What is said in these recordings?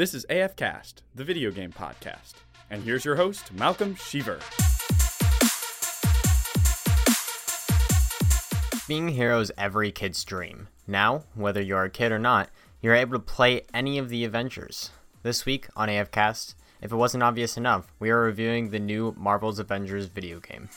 This is AF Cast, the video game podcast. And here's your host, Malcolm Sheaver. Being a hero is every kid's dream. Now, whether you're a kid or not, you're able to play any of the Avengers. This week on AF Cast, if it wasn't obvious enough, we are reviewing the new Marvel's Avengers video game.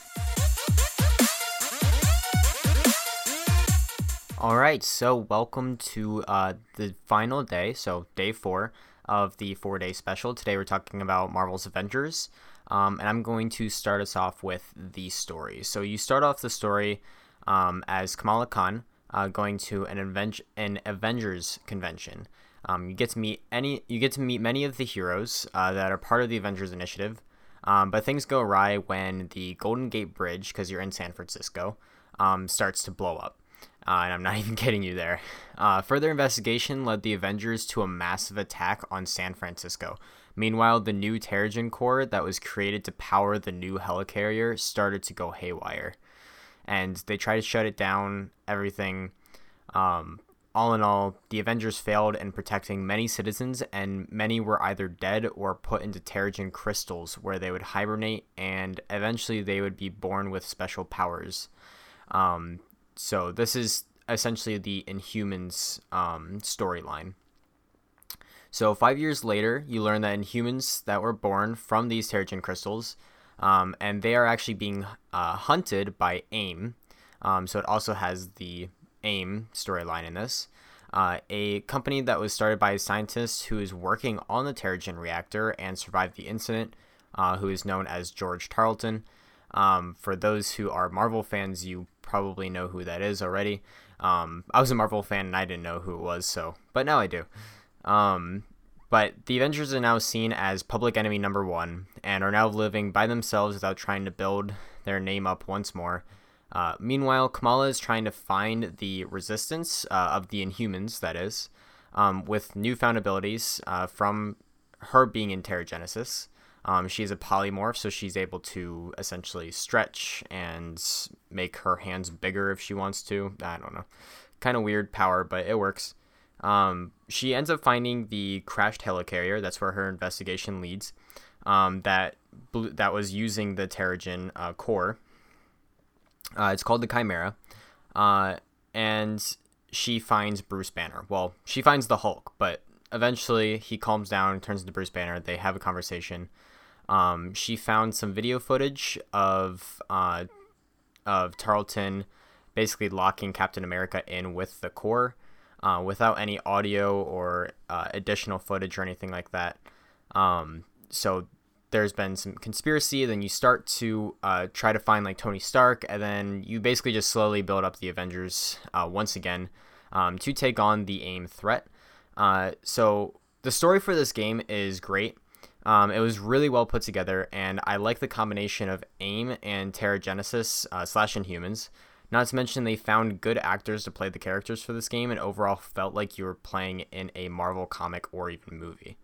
All right, so welcome to uh, the final day, so day four of the four day special. Today we're talking about Marvel's Avengers, um, and I'm going to start us off with the story. So you start off the story um, as Kamala Khan uh, going to an, Aven- an Avengers convention. Um, you get to meet any, you get to meet many of the heroes uh, that are part of the Avengers Initiative. Um, but things go awry when the Golden Gate Bridge, because you're in San Francisco, um, starts to blow up. Uh, and I'm not even kidding you there. Uh, further investigation led the Avengers to a massive attack on San Francisco. Meanwhile, the new Terrigen core that was created to power the new helicarrier started to go haywire. And they tried to shut it down, everything. Um, all in all, the Avengers failed in protecting many citizens, and many were either dead or put into Terrigen crystals where they would hibernate, and eventually they would be born with special powers. Um, so this is essentially the Inhumans um, storyline. So five years later, you learn that Inhumans that were born from these Terrigen crystals, um, and they are actually being uh, hunted by AIM. Um, so it also has the AIM storyline in this. Uh, a company that was started by a scientist who is working on the Terrigen reactor and survived the incident, uh, who is known as George Tarleton. Um, for those who are Marvel fans, you probably know who that is already. Um, I was a Marvel fan and I didn't know who it was, so but now I do. Um, but the Avengers are now seen as public enemy number one and are now living by themselves without trying to build their name up once more. Uh, meanwhile, Kamala is trying to find the resistance uh, of the Inhumans, that is, um, with newfound abilities uh, from her being in Terrigenesis. Um, she's a polymorph, so she's able to essentially stretch and make her hands bigger if she wants to. I don't know. Kind of weird power, but it works. Um, she ends up finding the crashed helicarrier. That's where her investigation leads. Um, that that was using the Terrigen uh, core. Uh, it's called the Chimera, uh, and she finds Bruce Banner. Well, she finds the Hulk, but eventually he calms down, turns into Bruce Banner. They have a conversation. Um, she found some video footage of uh, of Tarleton basically locking Captain America in with the core uh, without any audio or uh, additional footage or anything like that. Um, so there's been some conspiracy. Then you start to uh, try to find like Tony Stark, and then you basically just slowly build up the Avengers uh, once again um, to take on the AIM threat. Uh, so the story for this game is great. Um, it was really well put together, and I like the combination of AIM and Terrigenesis uh, slash Inhumans. Not to mention, they found good actors to play the characters for this game, and overall felt like you were playing in a Marvel comic or even movie.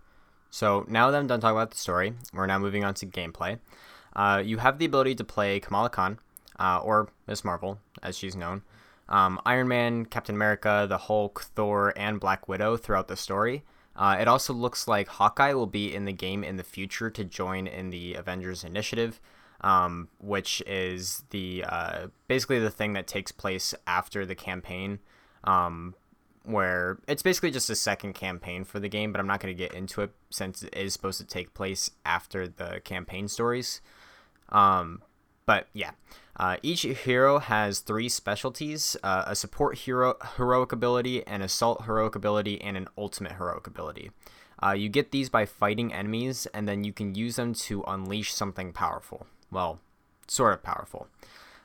So now that I'm done talking about the story, we're now moving on to gameplay. Uh, you have the ability to play Kamala Khan, uh, or Miss Marvel, as she's known, um, Iron Man, Captain America, the Hulk, Thor, and Black Widow throughout the story. Uh, it also looks like Hawkeye will be in the game in the future to join in the Avengers Initiative, um, which is the uh, basically the thing that takes place after the campaign, um, where it's basically just a second campaign for the game. But I'm not going to get into it since it is supposed to take place after the campaign stories. Um, but yeah, uh, each hero has three specialties: uh, a support hero heroic ability, an assault heroic ability, and an ultimate heroic ability. Uh, you get these by fighting enemies, and then you can use them to unleash something powerful. Well, sort of powerful.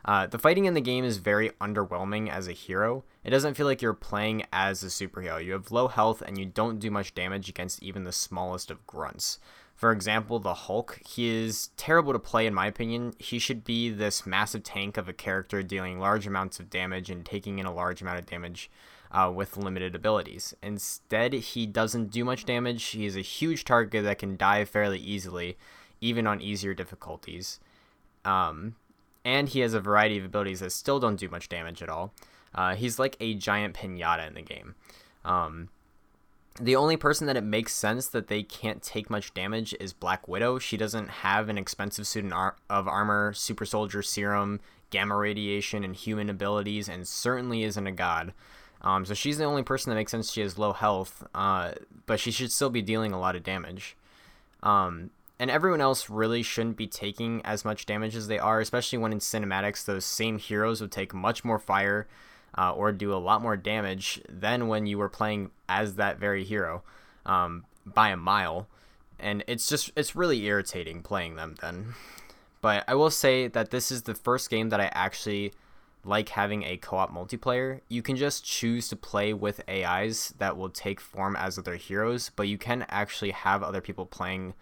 Uh, the fighting in the game is very underwhelming as a hero. It doesn't feel like you're playing as a superhero. You have low health and you don't do much damage against even the smallest of grunts. For example, the Hulk, he is terrible to play in my opinion. He should be this massive tank of a character dealing large amounts of damage and taking in a large amount of damage uh, with limited abilities. Instead, he doesn't do much damage. He is a huge target that can die fairly easily, even on easier difficulties. Um, and he has a variety of abilities that still don't do much damage at all. Uh, he's like a giant pinata in the game. Um, the only person that it makes sense that they can't take much damage is Black Widow. She doesn't have an expensive suit of armor, super soldier serum, gamma radiation, Inhuman abilities, and certainly isn't a god. Um, so she's the only person that makes sense. She has low health, uh, but she should still be dealing a lot of damage. Um, and everyone else really shouldn't be taking as much damage as they are, especially when in cinematics, those same heroes would take much more fire uh, or do a lot more damage than when you were playing as that very hero um, by a mile. And it's just, it's really irritating playing them then. But I will say that this is the first game that I actually like having a co op multiplayer. You can just choose to play with AIs that will take form as other heroes, but you can actually have other people playing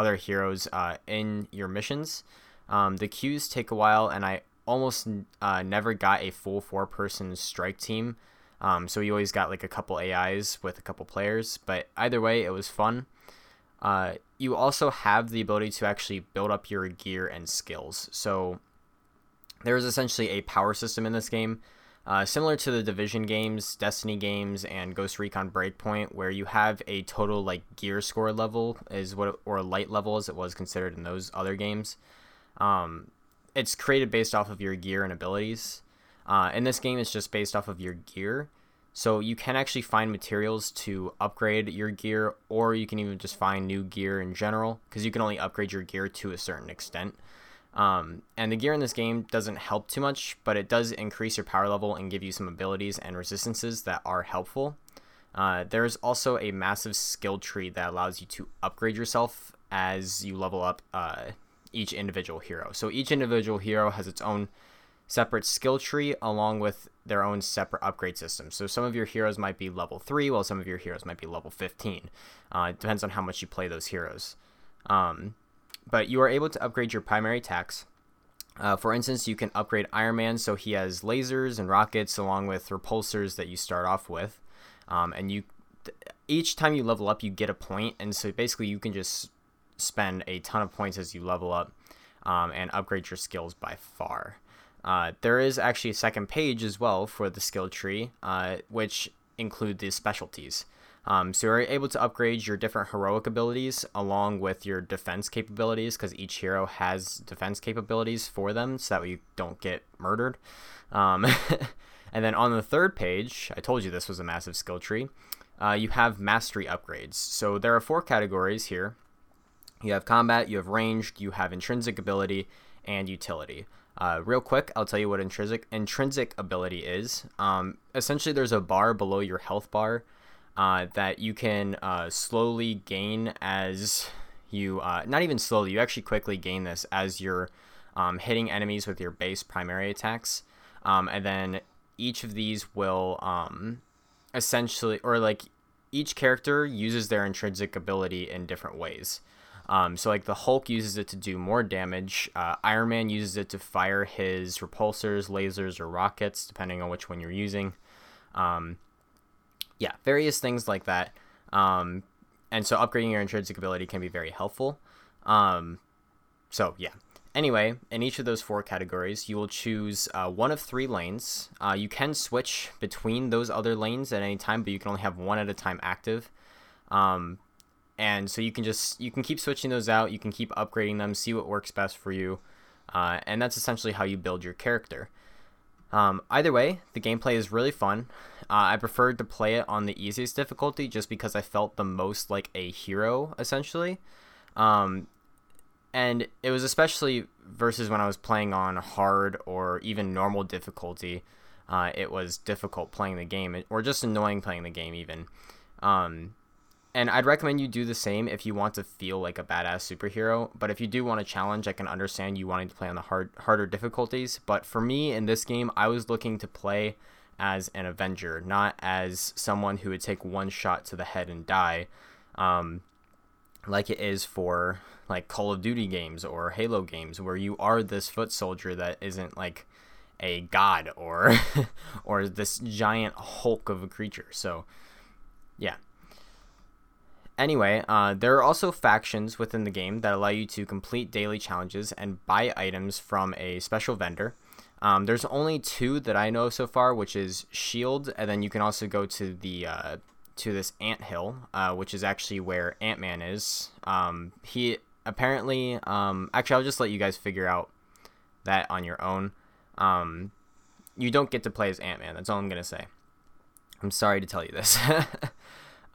other heroes uh, in your missions. Um, the queues take a while, and I almost uh, never got a full four person strike team. Um, so we always got like a couple AIs with a couple players. But either way, it was fun. Uh, you also have the ability to actually build up your gear and skills. So there is essentially a power system in this game. Uh, similar to the Division games, Destiny games, and Ghost Recon Breakpoint, where you have a total like gear score level is what or light level as it was considered in those other games. Um, it's created based off of your gear and abilities. Uh, in this game, it's just based off of your gear. So you can actually find materials to upgrade your gear, or you can even just find new gear in general, because you can only upgrade your gear to a certain extent. Um, and the gear in this game doesn't help too much, but it does increase your power level and give you some abilities and resistances that are helpful. Uh, there's also a massive skill tree that allows you to upgrade yourself as you level up uh, each individual hero. So each individual hero has its own separate skill tree along with their own separate upgrade system. So some of your heroes might be level 3, while some of your heroes might be level 15. Uh, it depends on how much you play those heroes. Um, but you are able to upgrade your primary attacks. Uh, for instance, you can upgrade Iron Man so he has lasers and rockets along with repulsors that you start off with. Um, and you each time you level up, you get a point, and so basically you can just spend a ton of points as you level up um, and upgrade your skills by far. Uh, there is actually a second page as well for the skill tree, uh, which include the specialties. Um, so you're able to upgrade your different heroic abilities along with your defense capabilities because each hero has defense capabilities for them so that you don't get murdered. Um, and then on the third page, I told you this was a massive skill tree, uh, you have mastery upgrades. So there are four categories here you have combat, you have ranged, you have intrinsic ability, and utility. Uh, real quick, I'll tell you what intrinsic intrinsic ability is. Um, essentially, there's a bar below your health bar uh, that you can uh, slowly gain as you uh, not even slowly. You actually quickly gain this as you're um, hitting enemies with your base primary attacks, um, and then each of these will um, essentially or like each character uses their intrinsic ability in different ways. Um, so like the Hulk uses it to do more damage. Uh, Iron Man uses it to fire his repulsors, lasers, or rockets, depending on which one you're using. Um, yeah, various things like that. Um, and so upgrading your intrinsic ability can be very helpful. Um, so yeah. Anyway, in each of those four categories, you will choose uh, one of three lanes. Uh, you can switch between those other lanes at any time, but you can only have one at a time active. Um, and so you can just you can keep switching those out you can keep upgrading them see what works best for you uh, and that's essentially how you build your character um, either way the gameplay is really fun uh, i preferred to play it on the easiest difficulty just because i felt the most like a hero essentially um, and it was especially versus when i was playing on hard or even normal difficulty uh, it was difficult playing the game or just annoying playing the game even um, and I'd recommend you do the same if you want to feel like a badass superhero. But if you do want a challenge, I can understand you wanting to play on the hard harder difficulties. But for me in this game, I was looking to play as an Avenger, not as someone who would take one shot to the head and die, um, like it is for like Call of Duty games or Halo games, where you are this foot soldier that isn't like a god or or this giant hulk of a creature. So, yeah. Anyway, uh, there are also factions within the game that allow you to complete daily challenges and buy items from a special vendor. Um, there's only two that I know so far, which is Shield, and then you can also go to the uh, to this ant hill, uh, which is actually where Ant Man is. Um, he apparently, um, actually, I'll just let you guys figure out that on your own. Um, you don't get to play as Ant Man. That's all I'm gonna say. I'm sorry to tell you this.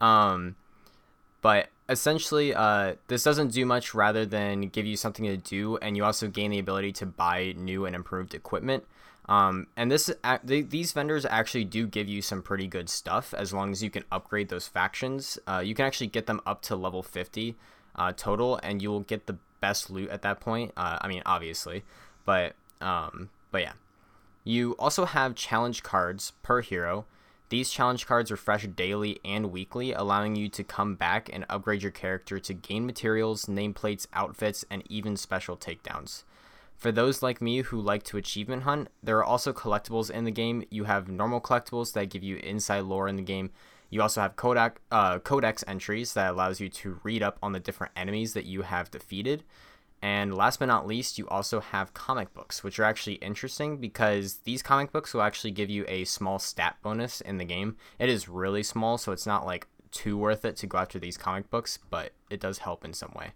but essentially, uh, this doesn't do much rather than give you something to do, and you also gain the ability to buy new and improved equipment. Um, and this these vendors actually do give you some pretty good stuff as long as you can upgrade those factions. Uh, you can actually get them up to level 50 uh, total, and you will get the best loot at that point. Uh, I mean, obviously, but um, but yeah. You also have challenge cards per hero. These challenge cards refresh daily and weekly, allowing you to come back and upgrade your character to gain materials, nameplates, outfits, and even special takedowns. For those like me who like to achievement hunt, there are also collectibles in the game. You have normal collectibles that give you inside lore in the game. You also have uh, codex entries that allows you to read up on the different enemies that you have defeated. And last but not least, you also have comic books, which are actually interesting because these comic books will actually give you a small stat bonus in the game. It is really small, so it's not like too worth it to go after these comic books, but it does help in some way.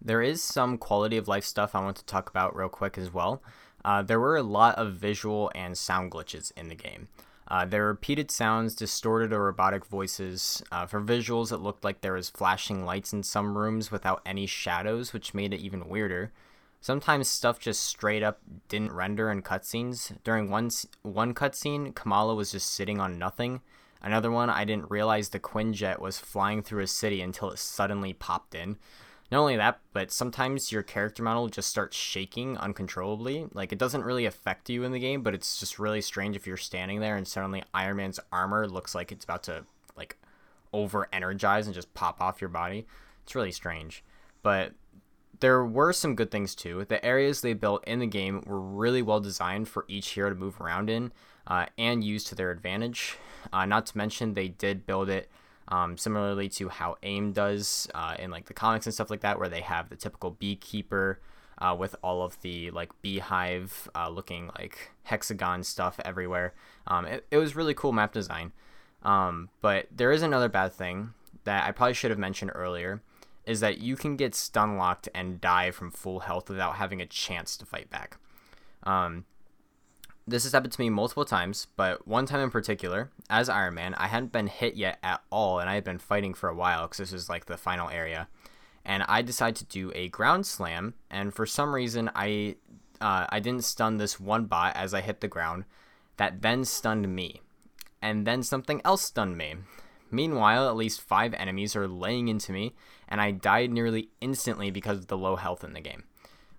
There is some quality of life stuff I want to talk about real quick as well. Uh, there were a lot of visual and sound glitches in the game. Uh, there were repeated sounds, distorted or robotic voices. Uh, for visuals, it looked like there was flashing lights in some rooms without any shadows, which made it even weirder. Sometimes stuff just straight up didn't render in cutscenes. During one one cutscene, Kamala was just sitting on nothing. Another one, I didn't realize the Quinjet was flying through a city until it suddenly popped in. Not only that, but sometimes your character model just starts shaking uncontrollably. Like it doesn't really affect you in the game, but it's just really strange if you're standing there and suddenly Iron Man's armor looks like it's about to like over energize and just pop off your body. It's really strange. But there were some good things too. The areas they built in the game were really well designed for each hero to move around in uh, and use to their advantage. Uh, not to mention, they did build it um, similarly to how AIM does uh, in like the comics and stuff like that, where they have the typical beekeeper uh, with all of the like beehive uh, looking like hexagon stuff everywhere. Um, it, it was really cool map design. Um, but there is another bad thing that I probably should have mentioned earlier is that you can get stun locked and die from full health without having a chance to fight back. Um, this has happened to me multiple times, but one time in particular, as Iron Man, I hadn't been hit yet at all, and I had been fighting for a while because this is like the final area. And I decided to do a ground slam, and for some reason, I uh, I didn't stun this one bot as I hit the ground. That then stunned me, and then something else stunned me. Meanwhile, at least five enemies are laying into me, and I died nearly instantly because of the low health in the game,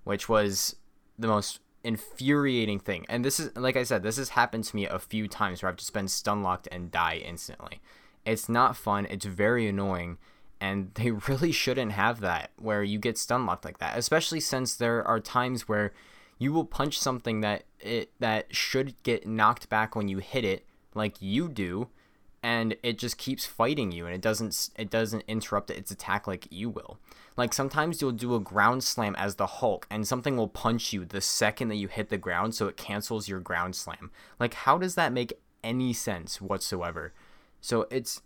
which was the most infuriating thing. And this is like I said, this has happened to me a few times where I've just been stun locked and die instantly. It's not fun, it's very annoying, and they really shouldn't have that where you get stun locked like that, especially since there are times where you will punch something that it that should get knocked back when you hit it like you do and it just keeps fighting you and it doesn't it doesn't interrupt its attack like you will. Like sometimes you'll do a ground slam as the hulk and something will punch you the second that you hit the ground so it cancels your ground slam. Like how does that make any sense whatsoever? So it's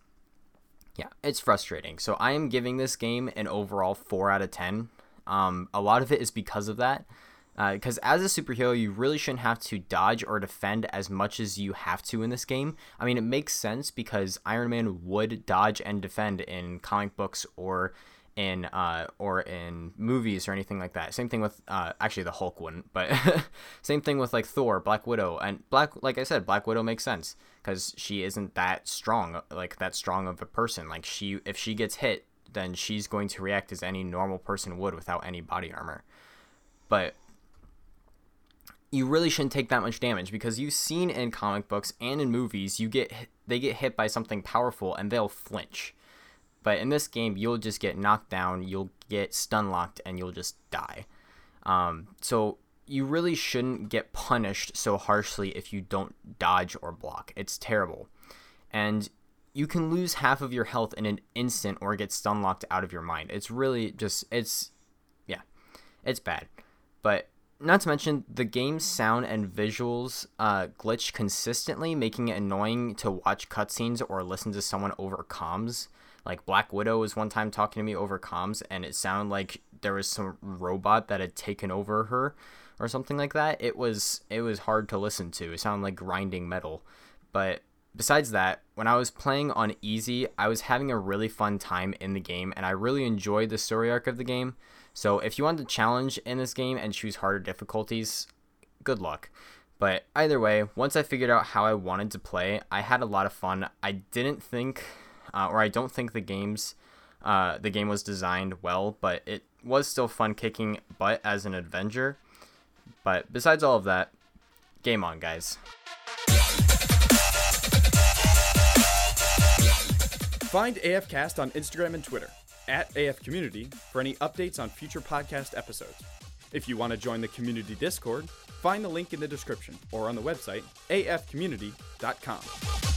yeah it's frustrating. So i am giving this game an overall 4 out of 10 um, a lot of it is because of that because uh, as a superhero, you really shouldn't have to dodge or defend as much as you have to in this game. I mean, it makes sense because Iron Man would dodge and defend in comic books or in uh, or in movies or anything like that. Same thing with uh, actually the Hulk wouldn't, but same thing with like Thor, Black Widow, and Black. Like I said, Black Widow makes sense because she isn't that strong, like that strong of a person. Like she, if she gets hit, then she's going to react as any normal person would without any body armor. But you really shouldn't take that much damage because you've seen in comic books and in movies you get they get hit by something powerful and they'll flinch. But in this game, you'll just get knocked down, you'll get stun locked, and you'll just die. Um, so you really shouldn't get punished so harshly if you don't dodge or block. It's terrible, and you can lose half of your health in an instant or get stun locked out of your mind. It's really just it's yeah, it's bad. But not to mention the game's sound and visuals uh, glitch consistently, making it annoying to watch cutscenes or listen to someone over comms. Like Black Widow was one time talking to me over comms, and it sounded like there was some robot that had taken over her or something like that. It was it was hard to listen to. It sounded like grinding metal. But besides that, when I was playing on easy, I was having a really fun time in the game, and I really enjoyed the story arc of the game. So if you want to challenge in this game and choose harder difficulties, good luck. But either way, once I figured out how I wanted to play, I had a lot of fun. I didn't think, uh, or I don't think the games, uh, the game was designed well, but it was still fun kicking butt as an adventure. But besides all of that, game on, guys. Find AFCast on Instagram and Twitter at AF Community for any updates on future podcast episodes. If you want to join the community Discord, find the link in the description or on the website afcommunity.com.